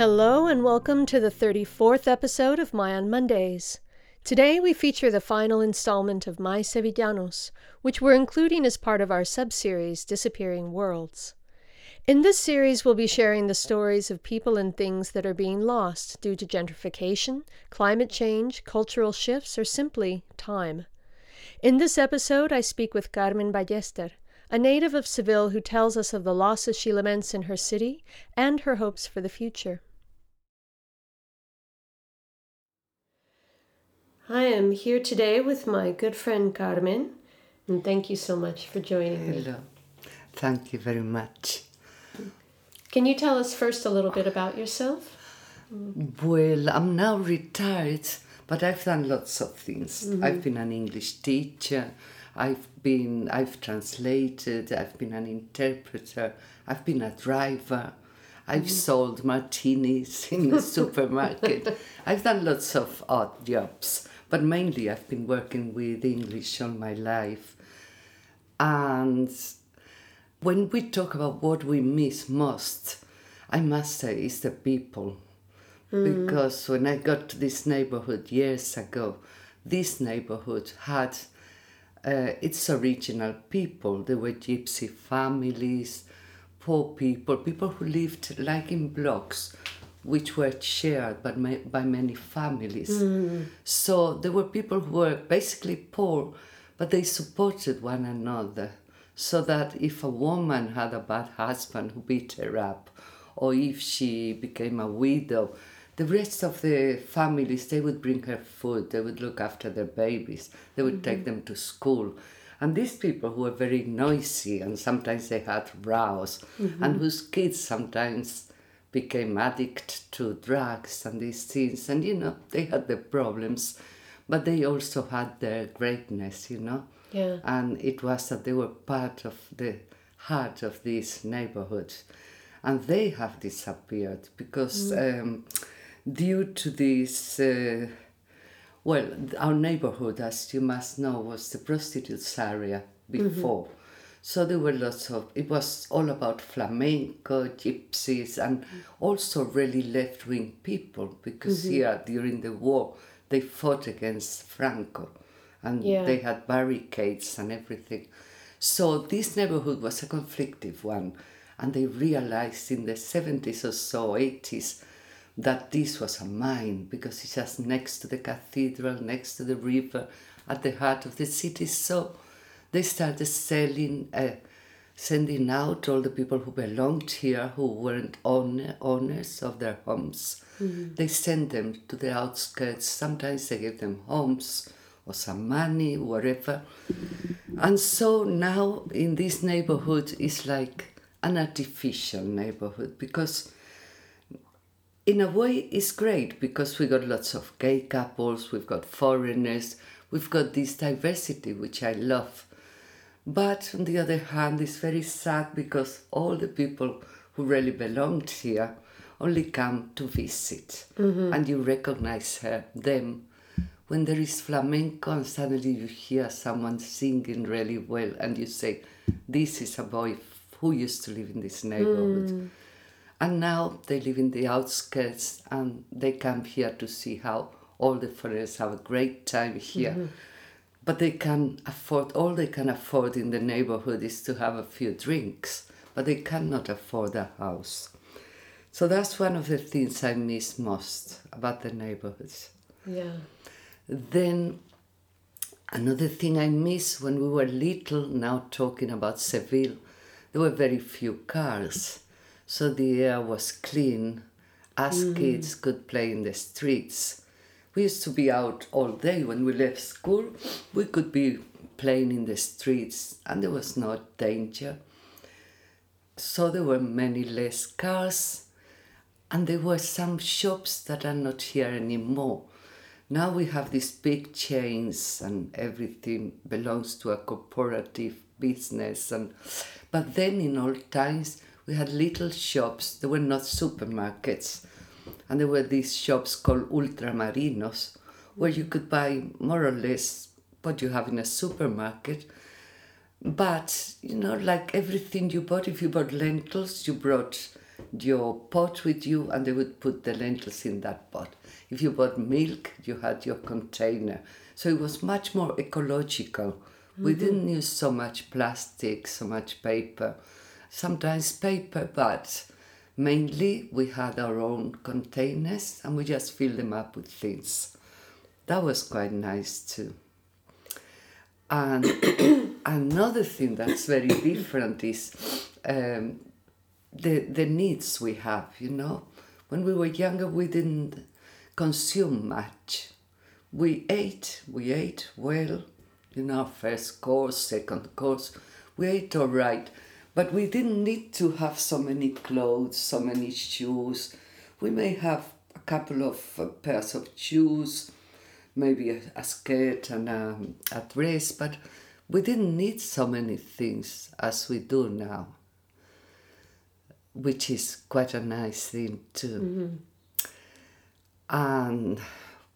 Hello, and welcome to the 34th episode of My on Mondays. Today we feature the final installment of My Sevillanos, which we're including as part of our subseries Disappearing Worlds. In this series, we'll be sharing the stories of people and things that are being lost due to gentrification, climate change, cultural shifts, or simply time. In this episode, I speak with Carmen Ballester, a native of Seville who tells us of the losses she laments in her city and her hopes for the future. I am here today with my good friend Carmen, and thank you so much for joining me. Hello. Thank you very much. Can you tell us first a little bit about yourself? Well, I'm now retired, but I've done lots of things. Mm-hmm. I've been an English teacher. I've been I've translated, I've been an interpreter, I've been a driver. I've mm-hmm. sold martinis in the supermarket. I've done lots of odd jobs, but mainly I've been working with English all my life. And when we talk about what we miss most, I must say it's the people. Because when I got to this neighborhood years ago, this neighborhood had uh, its original people. There were gypsy families, poor people, people who lived like in blocks, which were shared by, ma- by many families. Hmm. So there were people who were basically poor, but they supported one another. So that if a woman had a bad husband who beat her up, or if she became a widow, the rest of the families they would bring her food, they would look after their babies, they would take mm-hmm. them to school. And these people who were very noisy and sometimes they had rows, mm-hmm. and whose kids sometimes became addict to drugs and these things, and you know, they had their problems, but they also had their greatness, you know? Yeah. and it was that they were part of the heart of these neighborhoods and they have disappeared because um, due to this uh, well our neighborhood as you must know was the prostitutes area before so there were lots of it was all about flamenco gypsies and also really left-wing people because mm-hmm. here during the war they fought against franco and Yeah. they had barricades and everything. So this neighborhood was a conflictive one, and they realized in the 70s or so, 80s, that this was a mine because it's just next to the cathedral, next to the river, at the heart of the city. So they started selling, uh, sending out all the people who belonged here who weren't owner, owners of their homes. They sent them to the outskirts. Sometimes they gave them homes or some money, whatever. And so now in this neighborhood is like an artificial neighborhood because in a way it's great because we got lots of gay couples, we've got foreigners, we've got this diversity which I love. But on the other hand, it's very sad because all the people who really belonged here only come to visit, mm-hmm. and you recognize her, them. When there is flamenco and suddenly you hear someone singing really well and you say, This is a boy who used to live in this neighborhood. Mm. And now they live in the outskirts and they come here to see how all the foreigners have a great time here. Mm-hmm. But they can afford, all they can afford in the neighborhood is to have a few drinks, but they cannot afford a house. So that's one of the things I miss most about the neighborhoods. Yeah. Then Another thing I miss when we were little, now talking about Seville, there were very few cars. So the air was clean. Us mm. kids could play in the streets. We used to be out all day when we left school. We could be playing in the streets and there was no danger. So there were many less cars and there were some shops that are not here anymore. Now we have these big chains and everything belongs to a cooperative business and but then in old times we had little shops, there were not supermarkets. And there were these shops called ultramarinos where you could buy more or less what you have in a supermarket. But, you know, like everything you bought, if you bought lentils, you brought your pot with you and they would put the lentils in that pot. If you bought milk, you had your container. So it was much more ecological. Mm-hmm. We didn't use so much plastic, so much paper. Sometimes paper, but mainly we had our own containers and we just filled them up with things. That was quite nice too. And another thing that's very different is um, the, the needs we have, you know. When we were younger, we didn't consume much. We ate, we ate well, you know, first course, second course. We ate all right, but we didn't need to have so many clothes, so many shoes. We may have a couple of uh, pairs of shoes, maybe a, a skirt and a, a dress, but we didn't need so many things as we do now, which is quite a nice thing too. Mm-hmm. And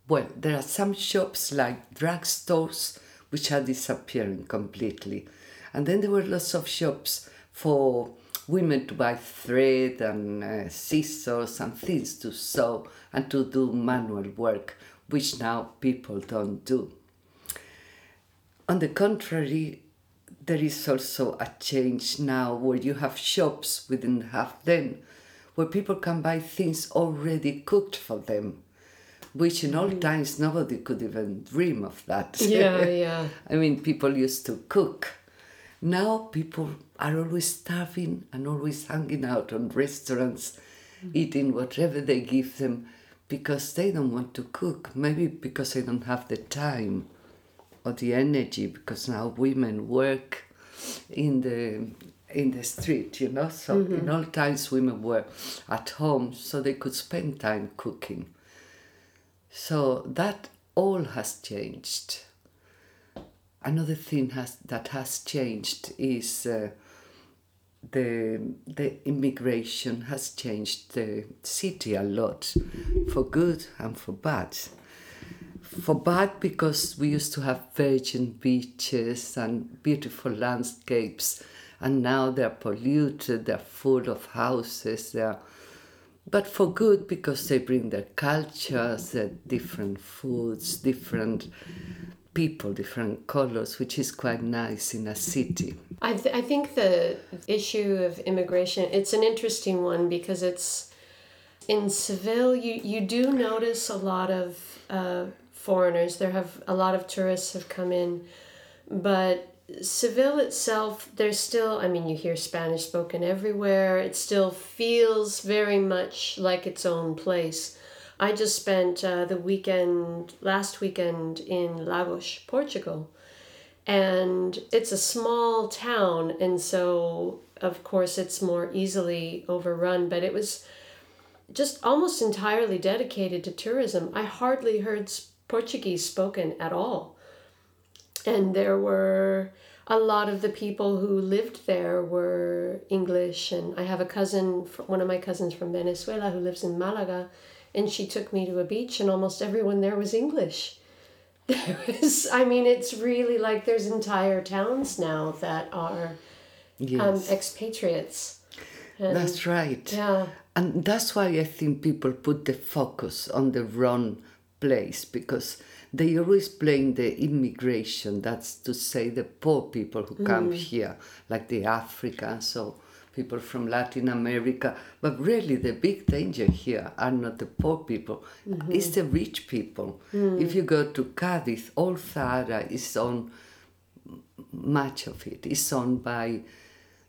well, there are some shops like drugstores which are disappearing completely. And then there were lots of shops for women to buy thread and uh, scissors and things to sew and to do manual work, which now people don't do. On the contrary, there is also a change now where you have shops within half then where people can buy things already cooked for them which in old mm. times nobody could even dream of that yeah yeah i mean people used to cook now people are always starving and always hanging out on restaurants mm. eating whatever they give them because they don't want to cook maybe because they don't have the time or the energy because now women work in the in the street you know so mm-hmm. in old times women were at home so they could spend time cooking so that all has changed another thing has that has changed is uh, the the immigration has changed the city a lot for good and for bad. For bad because we used to have virgin beaches and beautiful landscapes and now they're polluted they're full of houses they're but for good because they bring their cultures their different foods different people different colors which is quite nice in a city I, th- I think the issue of immigration it's an interesting one because it's in seville you, you do notice a lot of uh, foreigners. There have a lot of tourists have come in, but Seville itself, there's still, I mean, you hear Spanish spoken everywhere. It still feels very much like its own place. I just spent uh, the weekend, last weekend in Lagos, Portugal. And it's a small town, and so, of course, it's more easily overrun, but it was just almost entirely dedicated to tourism. I hardly heard Portuguese spoken at all. And there were a lot of the people who lived there were English. And I have a cousin, one of my cousins from Venezuela, who lives in Malaga, and she took me to a beach, and almost everyone there was English. There was, I mean, it's really like there's entire towns now that are um, yes. um, expatriates. And, that's right. Yeah. And that's why I think people put the focus on the wrong place because they always blame the immigration, that's to say the poor people who come mm. here, like the Africans. So, people from Latin America. But really, the big danger here are not the poor people, mm-hmm. it's the rich people. Mm. If you go to Cadiz, all Zahara is owned, much of it is owned by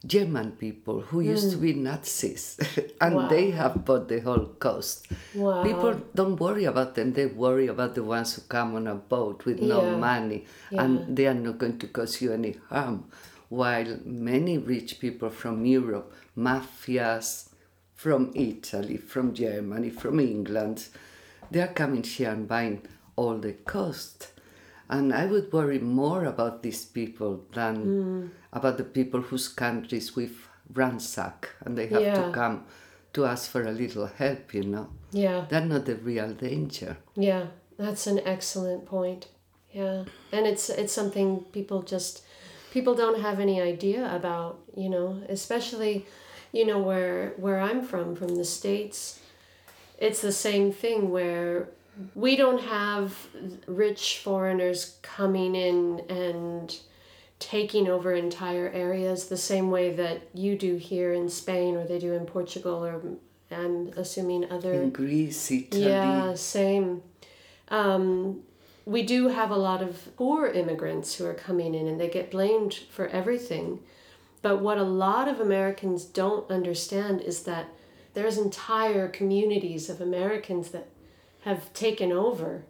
German people who used to mm. be Nazis, and they have bought the whole coast. Wow. People don't worry about them, they worry about the ones who come on a boat with no money, Yeah. and they are not going to cause you any harm. While many rich people from Europe, mafias from Italy, from Germany, from England, they are coming here and buying all the coast. And I would worry more about these people than Hmm. about the people whose countries we've ransacked and they have Yeah. to come to ask for a little help, you know. Yeah. They're not the real danger. Yeah, that's an excellent point. Yeah, and it's it's something people just people don't have any idea about, you know, especially you know where where I'm from from the states. It's the same thing where we don't have rich foreigners coming in and taking over entire areas the same way that you do here in Spain or they do in Portugal or I'm assuming other In Greece, Italy, yeah, same. Um, we do have a lot of poor immigrants who are coming in and they get blamed for everything. But what a lot of Americans don't understand is that there's entire communities of Americans that have taken over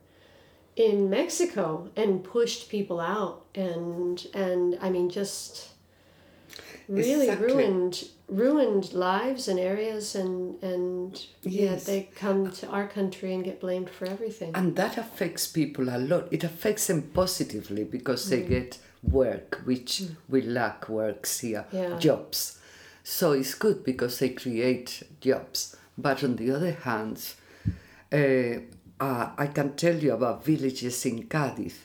in Mexico and pushed people out and and I mean just really Exactly. ruined ruined lives and areas and and Yes. they come to our country and get blamed for everything. And that affects people a lot. It affects them positively because Mm. they get work, which we lack works here, Yeah. jobs. So it's good because they create jobs. But on the other hand, uh, uh, I can tell you about villages in Cadiz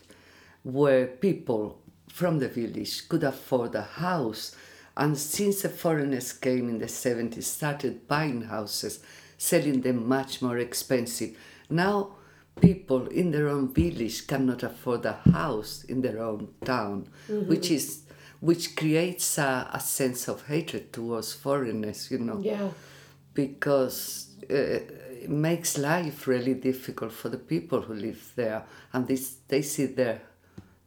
where people from the village could afford a house. And since the foreigners came in the 70s, started buying houses, selling them much more expensive. Now, people in their own village cannot afford a house in their own town, which is which creates a, a sense of hatred towards foreigners, you know yeah. because uh, it makes life really difficult for the people who live there and this, they see their,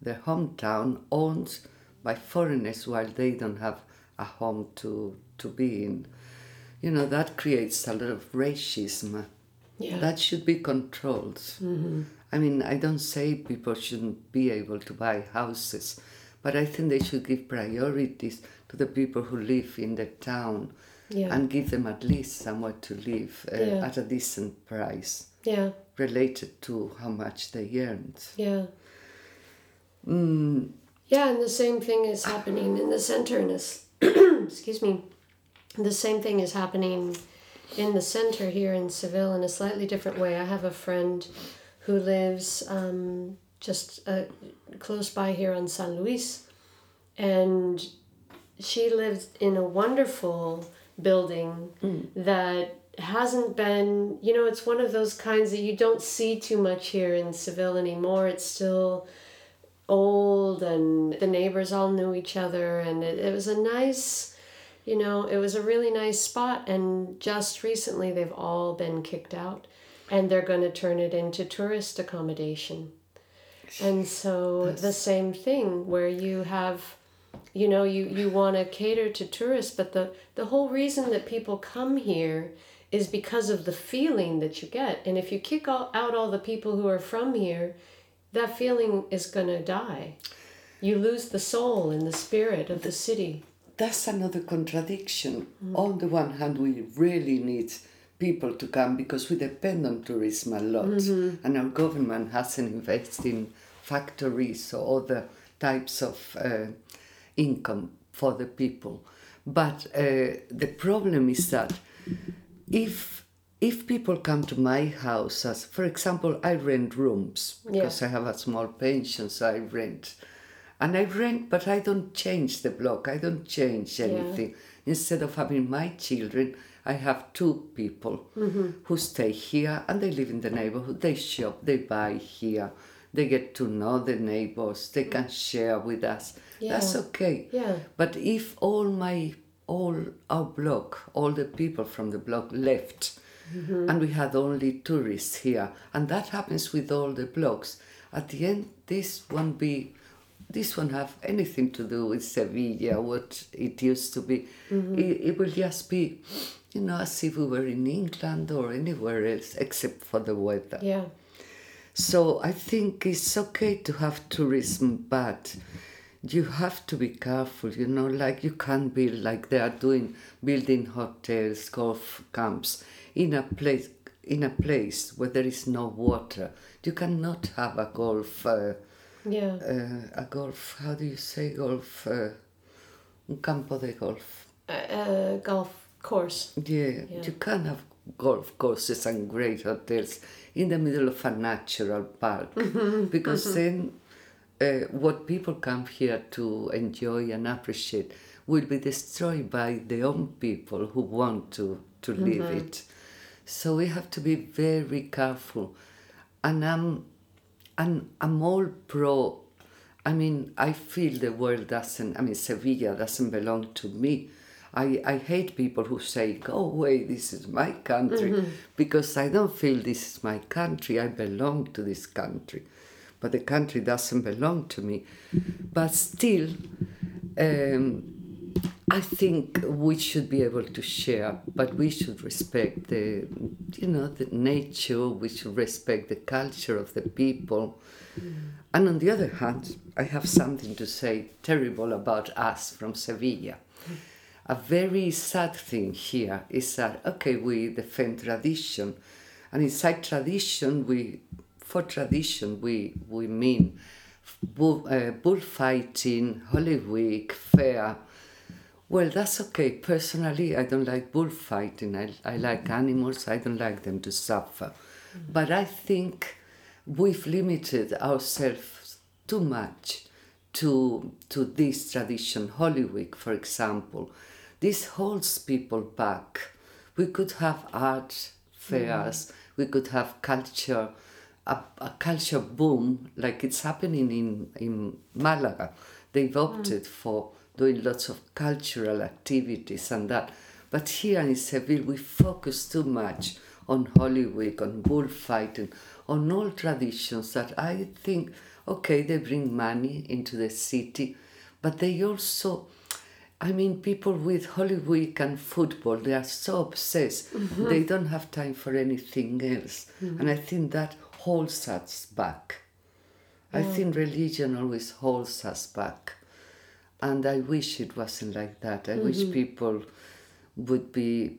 their hometown owned by foreigners while they don't have a home to, to be in. You know, that creates a lot of racism. Yeah. That should be controlled. I mean, I don't say people shouldn't be able to buy houses, but I think they should give priorities to the people who live in the town Yeah. and give them at least somewhere to live uh, Yeah. at a decent price yeah. related to how much they earned. Yeah. Mm, Yeah, and the same thing is happening in the center in excuse me. The same thing is happening in the center here in Seville in a slightly different way. I have a friend who lives um, just uh, close by here on San Luis, and she lives in a wonderful building that hasn't been, you know, it's one of those kinds that you don't see too much here in Seville anymore. It's still and the neighbors all knew each other and it, it was a nice you know it was a really nice spot and just recently they've all been kicked out and they're going to turn it into tourist accommodation. And so the same thing where you have you know you, you want to cater to tourists but the, the whole reason that people come here is because of the feeling that you get and if you kick all, out all the people who are from here that feeling is going to die you lose the soul and the spirit of the city that's another contradiction. On the one hand, we really need people to come because we depend on tourism a lot, and our government hasn't invested in factories or other types of uh, income for the people. But uh, the problem is that if if people come to my house, as for example, I rent rooms because I have a small pension, so I rent. And I rent, but I don't change the block. I don't change anything. Instead of having my children, I have two people mm-hmm. who stay here and they live in the neighborhood. They shop, they buy here, they get to know the neighbors, they can mm. share with us. That's okay. Yeah. But if all my all our block, all the people from the block left, mm-hmm. and we had only tourists here, and that happens with all the blocks. At the end, this won't be, this won't have anything to do with Sevilla, what it used to be. It, it will just be, you know, as if we were in England or anywhere else, except for the weather. Yeah. So I think it's okay to have tourism, but you have to be careful, you know, like you can't build like they are doing building hotels, golf camps in a place in a place where there is no water. You cannot have a golf uh, Yeah. uh, a golf how do you say golf uh, un campo de golf. A, a golf course. Yeah, Yeah. you can't have golf courses and great hotels in the middle of a natural park because then uh, what people come here to enjoy and appreciate will be destroyed by the own people who want to, to live it. So we have to be very careful. And I'm, and I'm all pro. I mean, I feel the world doesn't, I mean, Sevilla doesn't belong to me. I, I hate people who say, go away, this is my country, because I don't feel this is my country. I belong to this country. But the country doesn't belong to me. But still, um, I think we should be able to share, but we should respect the, you know, the nature. We should respect the culture of the people. And on the other hand, I have something to say terrible about us from Sevilla. A very sad thing here is that okay, we defend tradition, and inside tradition, we for tradition we we mean bull, uh, bullfighting, Holy Week, fair. Well, that's okay. Personally, I don't like bullfighting. I, I like mm-hmm. animals. I don't like them to suffer. Mm-hmm. But I think we've limited ourselves too much to, to this tradition. Holy Week, for example, this holds people back. We could have art fairs, mm-hmm. we could have culture, a, a culture boom like it's happening in, in Malaga. They've opted mm. for doing lots of cultural activities and that. But here in Seville, we focus too much on Holy Week, on bullfighting, on all traditions that I think, okay, they bring money into the city, but they also, I mean, people with Holy Week and football, they are so obsessed, mm-hmm. they don't have time for anything else. Mm-hmm. And I think that holds us back. I think religion always holds us back. And I wish it wasn't like that. I wish people would be,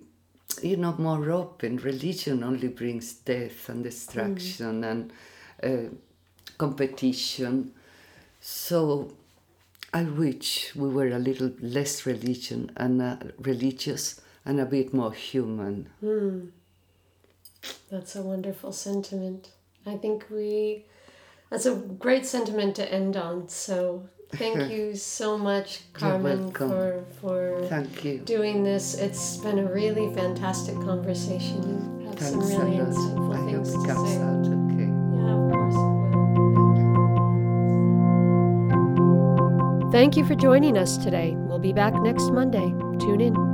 you know, more open. Religion only brings death and destruction and uh, competition. So I wish we were a little less religion and uh, religious and a bit more human. That's a wonderful sentiment. I think we. That's a great sentiment to end on. So thank you so much, Carmen, for for Thank you. doing this. It's been a really fantastic conversation. You have some really insightful I things to say. out okay. Yeah, of course. Thank you for joining us today. We'll be back next Monday. Tune in.